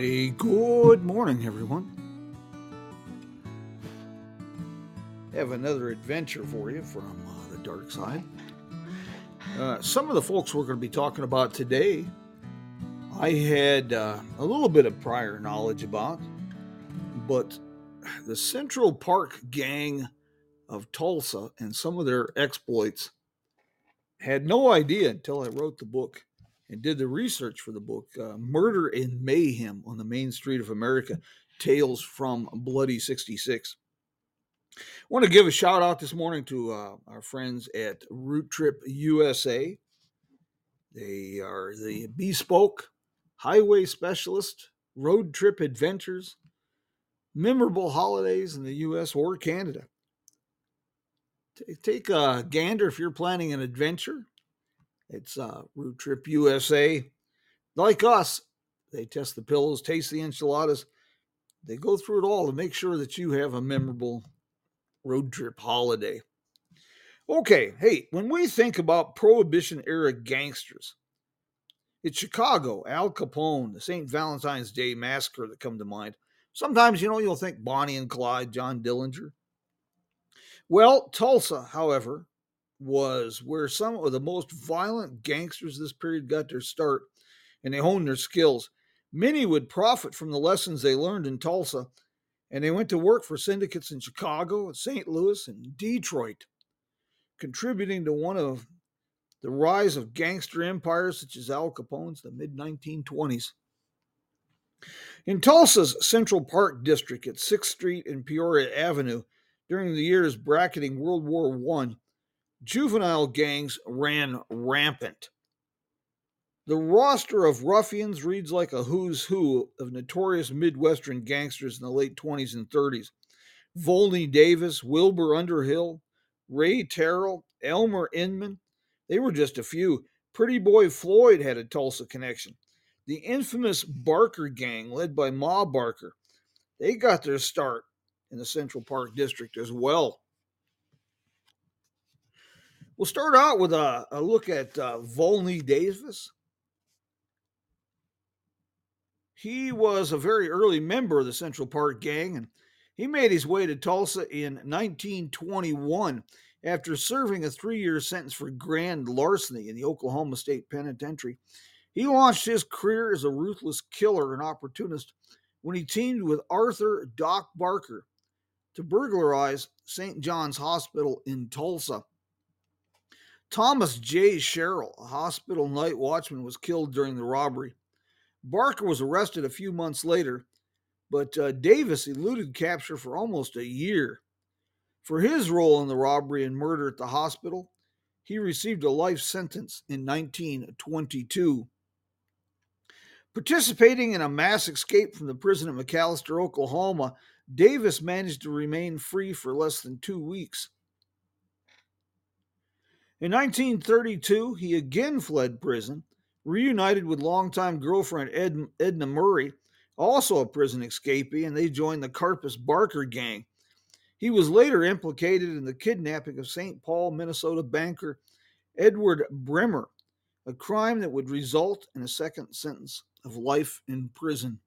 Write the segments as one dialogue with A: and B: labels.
A: A good morning, everyone. Have another adventure for you from uh, the dark side. Uh, some of the folks we're going to be talking about today, I had uh, a little bit of prior knowledge about, but the Central Park Gang of Tulsa and some of their exploits had no idea until I wrote the book and did the research for the book uh, Murder and Mayhem on the Main Street of America Tales from Bloody 66. I want to give a shout out this morning to uh, our friends at Route Trip USA. They are the bespoke highway specialist, road trip adventures, memorable holidays in the US or Canada. Take a gander if you're planning an adventure it's uh, Route Trip USA. Like us, they test the pillows, taste the enchiladas. They go through it all to make sure that you have a memorable road trip holiday. Okay, hey, when we think about Prohibition era gangsters, it's Chicago, Al Capone, the St. Valentine's Day massacre that come to mind. Sometimes, you know, you'll think Bonnie and Clyde, John Dillinger. Well, Tulsa, however, was where some of the most violent gangsters of this period got their start and they honed their skills. Many would profit from the lessons they learned in Tulsa, and they went to work for syndicates in Chicago, St. Louis, and Detroit, contributing to one of the rise of gangster empires such as Al Capone's the mid 1920s. In Tulsa's Central Park district at 6th Street and Peoria Avenue, during the years bracketing World War I, juvenile gangs ran rampant. The roster of ruffians reads like a who's who of notorious Midwestern gangsters in the late 20s and 30s. Volney Davis, Wilbur Underhill, Ray Terrill, Elmer Inman, they were just a few. Pretty Boy Floyd had a Tulsa connection. The infamous Barker gang, led by Ma Barker, they got their start in the Central Park District as well. We'll start out with a, a look at uh, Volney Davis. He was a very early member of the Central Park Gang, and he made his way to Tulsa in 1921 after serving a three year sentence for grand larceny in the Oklahoma State Penitentiary. He launched his career as a ruthless killer and opportunist when he teamed with Arthur Doc Barker to burglarize St. John's Hospital in Tulsa. Thomas J. Sherrill, a hospital night watchman, was killed during the robbery. Barker was arrested a few months later, but uh, Davis eluded capture for almost a year. For his role in the robbery and murder at the hospital, he received a life sentence in 1922. Participating in a mass escape from the prison at McAlester, Oklahoma, Davis managed to remain free for less than two weeks. In 1932, he again fled prison, reunited with longtime girlfriend Ed, Edna Murray, also a prison escapee, and they joined the Karpis Barker gang. He was later implicated in the kidnapping of St. Paul, Minnesota banker Edward Bremer, a crime that would result in a second sentence of life in prison.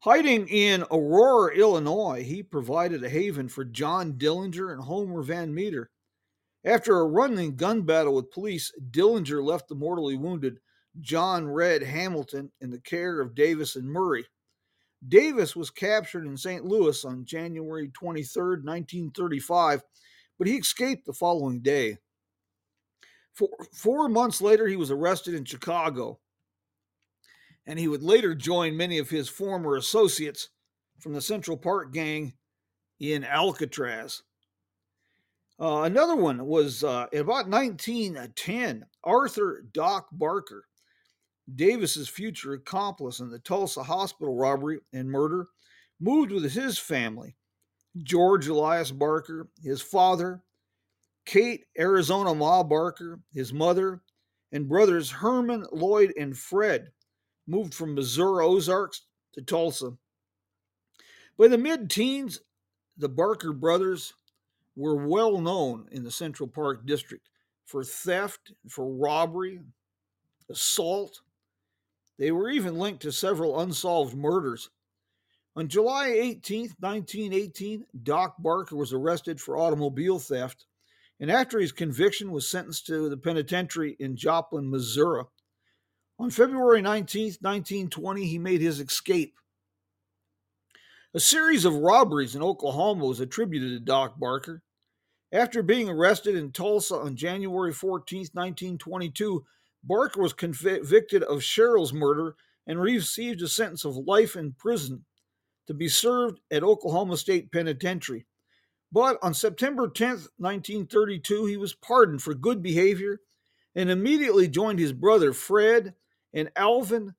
A: Hiding in Aurora, Illinois, he provided a haven for John Dillinger and Homer Van Meter, after a running gun battle with police, Dillinger left the mortally wounded John Red Hamilton in the care of Davis and Murray. Davis was captured in St. Louis on January 23, 1935, but he escaped the following day. Four, four months later, he was arrested in Chicago, and he would later join many of his former associates from the Central Park Gang in Alcatraz. Uh, another one was uh, about 1910. Arthur Doc Barker, Davis's future accomplice in the Tulsa hospital robbery and murder, moved with his family. George Elias Barker, his father, Kate Arizona Ma Barker, his mother, and brothers Herman, Lloyd, and Fred moved from Missouri Ozarks to Tulsa. By the mid teens, the Barker brothers were well known in the Central Park District for theft, for robbery, assault. They were even linked to several unsolved murders. On July 18, 1918, Doc Barker was arrested for automobile theft, and after his conviction was sentenced to the penitentiary in Joplin, Missouri. On February 19, 1920, he made his escape. A series of robberies in Oklahoma was attributed to Doc Barker. After being arrested in Tulsa on January 14, 1922, Barker was convicted of Sherrill's murder and received a sentence of life in prison to be served at Oklahoma State Penitentiary. But on September 10, 1932, he was pardoned for good behavior and immediately joined his brother Fred and Alvin,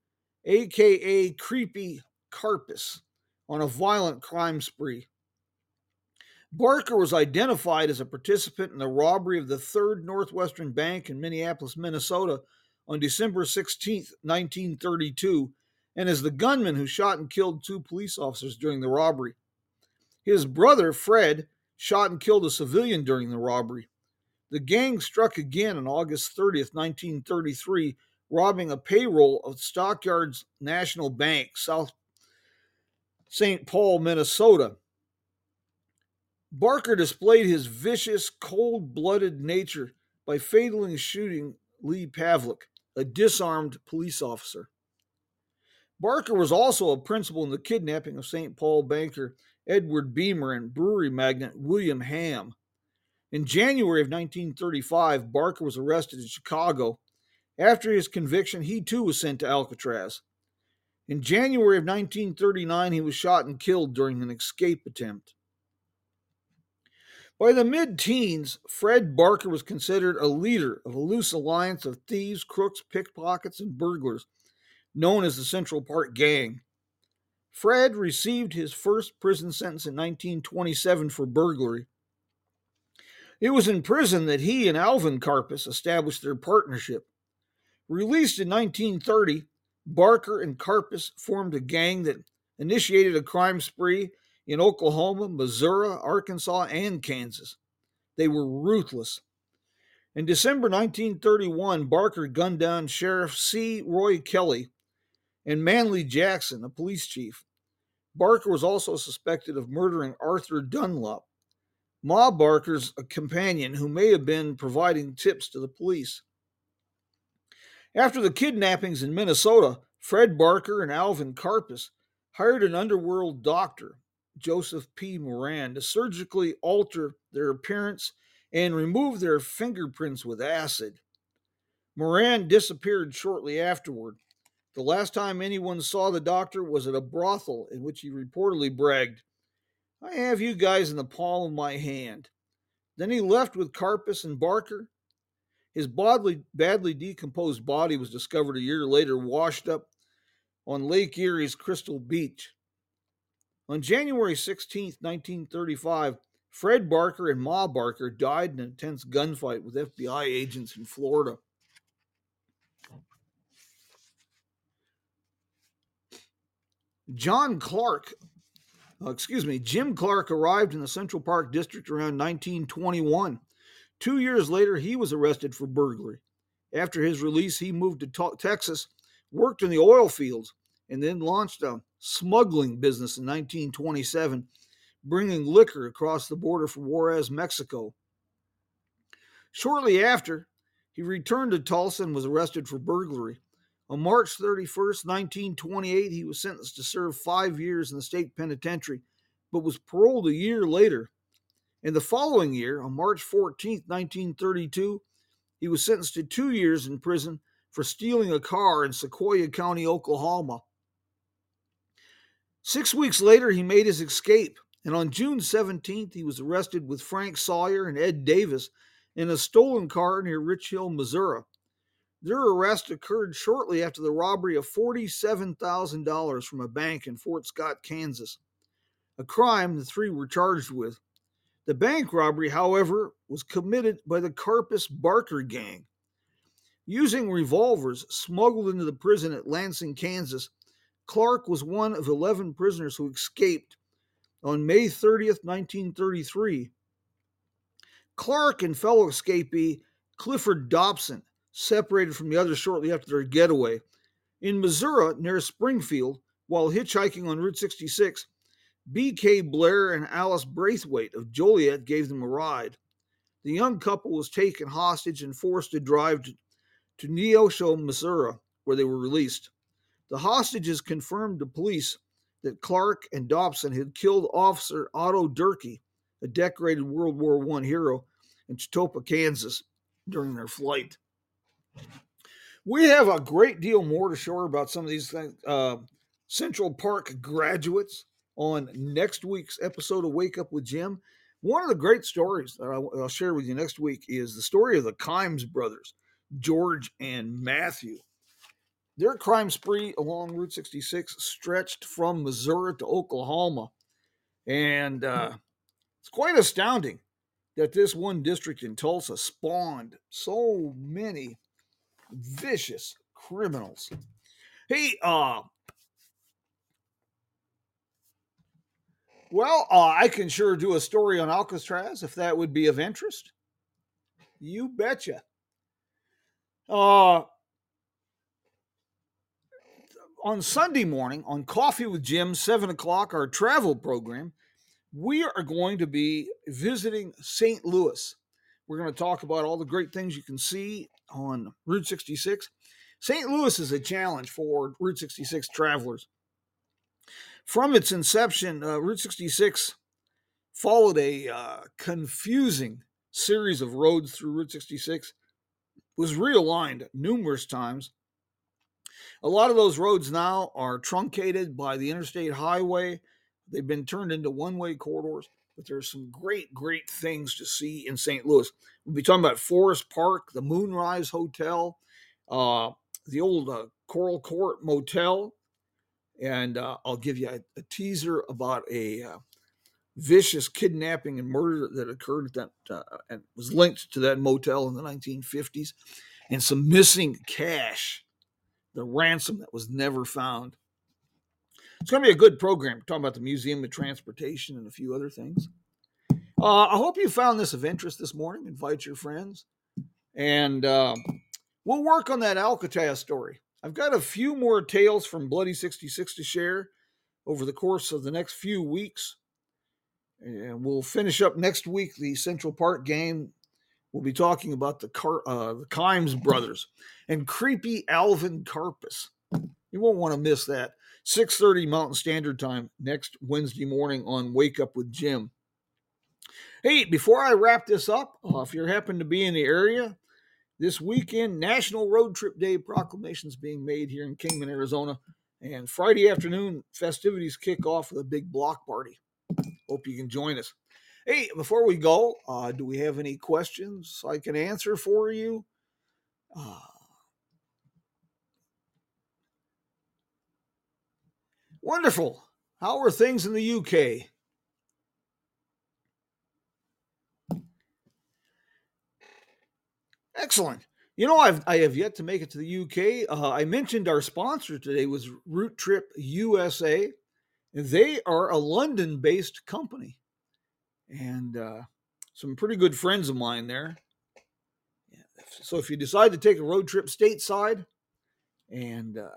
A: aka Creepy Karpis, on a violent crime spree. Barker was identified as a participant in the robbery of the Third Northwestern Bank in Minneapolis, Minnesota on December 16, 1932, and as the gunman who shot and killed two police officers during the robbery. His brother, Fred, shot and killed a civilian during the robbery. The gang struck again on August 30th, 1933, robbing a payroll of Stockyards National Bank, South St. Paul, Minnesota. Barker displayed his vicious, cold blooded nature by fatally shooting Lee Pavlik, a disarmed police officer. Barker was also a principal in the kidnapping of St. Paul banker Edward Bremer and brewery magnate William Hamm. In January of 1935, Barker was arrested in Chicago. After his conviction, he too was sent to Alcatraz. In January of 1939, he was shot and killed during an escape attempt. By the mid teens, Fred Barker was considered a leader of a loose alliance of thieves, crooks, pickpockets, and burglars known as the Central Park Gang. Fred received his first prison sentence in 1927 for burglary. It was in prison that he and Alvin Karpis established their partnership. Released in 1930, Barker and Karpis formed a gang that initiated a crime spree in Oklahoma, Missouri, Arkansas, and Kansas. They were ruthless. In December 1931, Barker gunned down Sheriff C. Roy Kelly and Manley Jackson, a police chief. Barker was also suspected of murdering Arthur Dunlop, Ma Barker's companion, who may have been providing tips to the police. After the kidnappings in Minnesota, Fred Barker and Alvin Karpis hired an underworld doctor Joseph P. Moran to surgically alter their appearance and remove their fingerprints with acid. Moran disappeared shortly afterward. The last time anyone saw the doctor was at a brothel in which he reportedly bragged, I have you guys in the palm of my hand. Then he left with Karpis and Barker. His badly, badly decomposed body was discovered a year later, washed up on Lake Erie's Crystal Beach. On January 16, 1935, Fred Barker and Ma Barker died in an intense gunfight with FBI agents in Florida. John Clark, uh, excuse me, Jim Clark arrived in the Central Park District around 1921. Two years later, he was arrested for burglary. After his release, he moved to Texas, worked in the oil fields, and then launched a smuggling business in 1927, bringing liquor across the border from Juarez, Mexico. Shortly after, he returned to Tulsa and was arrested for burglary. On March 31, 1928, he was sentenced to serve five years in the state penitentiary, but was paroled a year later. In the following year, on March 14, 1932, he was sentenced to two years in prison for stealing a car in Sequoyah County, Oklahoma. Six weeks later, he made his escape, and on June 17th, he was arrested with Frank Sawyer and Ed Davis in a stolen car near Rich Hill, Missouri. Their arrest occurred shortly after the robbery of $47,000 from a bank in Fort Scott, Kansas, a crime the three were charged with. The bank robbery, however, was committed by the Karpis Barker gang. Using revolvers smuggled into the prison at Lansing, Kansas, Clark was one of 11 prisoners who escaped on May 30th, 1933. Clark and fellow escapee Clifford Dobson separated from the others shortly after their getaway. In Missouri, near Springfield, while hitchhiking on Route 66, B.K. Blair and Alice Braithwaite of Joliet gave them a ride. The young couple was taken hostage and forced to drive to, to Neosho, Missouri, where they were released. The hostages confirmed to police that Clark and Dobson had killed Officer Otto Durkee, a decorated World War I hero, in Chetopa, Kansas, during their flight. We have a great deal more to share about some of these things, uh, Central Park graduates on next week's episode of Wake Up with Jim. One of the great stories that I'll, I'll share with you next week is the story of the Kimes brothers, George and Matthew. Their crime spree along Route 66 stretched from Missouri to Oklahoma. And uh, it's quite astounding that this one district in Tulsa spawned so many vicious criminals. Hey, uh, Well, uh, I can sure do a story on Alcatraz if that would be of interest. You betcha. Uh, on Sunday morning on Coffee with Jim, 7 o'clock, our travel program, we are going to be visiting St. Louis. We're going to talk about all the great things you can see on Route 66. St. Louis is a challenge for Route 66 travelers. From its inception, uh, Route 66 followed a uh, confusing series of roads through Route 66, was realigned numerous times. A lot of those roads now are truncated by the interstate highway. They've been turned into one way corridors, but there's some great, great things to see in St. Louis. We'll be talking about Forest Park, the Moonrise Hotel, uh, the old uh, Coral Court Motel, and uh, I'll give you a, a teaser about a uh, vicious kidnapping and murder that occurred at that uh, and was linked to that motel in the 1950s, and some missing cash, the ransom that was never found. It's going to be a good program. We're talking about the Museum of Transportation and a few other things. Uh, I hope you found this of interest this morning. Invite your friends, and uh, we'll work on that Alcatraz story. I've got a few more tales from Bloody 66 to share over the course of the next few weeks. And we'll finish up next week the Central Park Gang. We'll be talking about the Car- uh, the Kimes brothers and creepy Alvin Karpis. You won't want to miss that. 6:30 Mountain Standard Time next Wednesday morning on Wake Up with Jim. Hey, before I wrap this up, uh, if you happen to be in the area, this weekend, National Road Trip Day proclamations being made here in Kingman, Arizona. And Friday afternoon, festivities kick off with a big block party. Hope you can join us. Hey, before we go, uh, do we have any questions I can answer for you? Uh, wonderful. How are things in the UK? Excellent. You know, I've I have yet to make it to the UK. Uh, I mentioned our sponsor today was Route Trip USA. They are a London-based company, and uh, some pretty good friends of mine there. So if you decide to take a road trip stateside, and uh,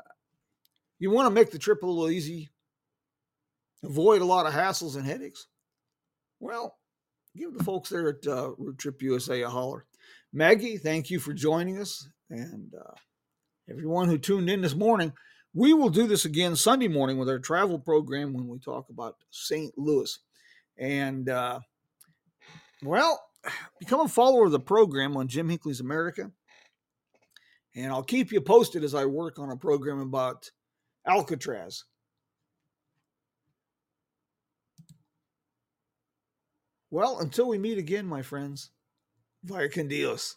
A: you want to make the trip a little easy, avoid a lot of hassles and headaches, well, give the folks there at uh, Route Trip USA a holler. Maggie, thank you for joining us. And uh, everyone who tuned in this morning, we will do this again Sunday morning with our travel program when we talk about St. Louis. And, uh, well, become a follower of the program on Jim Hinckley's America. And I'll keep you posted as I work on a program about Alcatraz. Well, until we meet again, my friends. Vaya con Dios.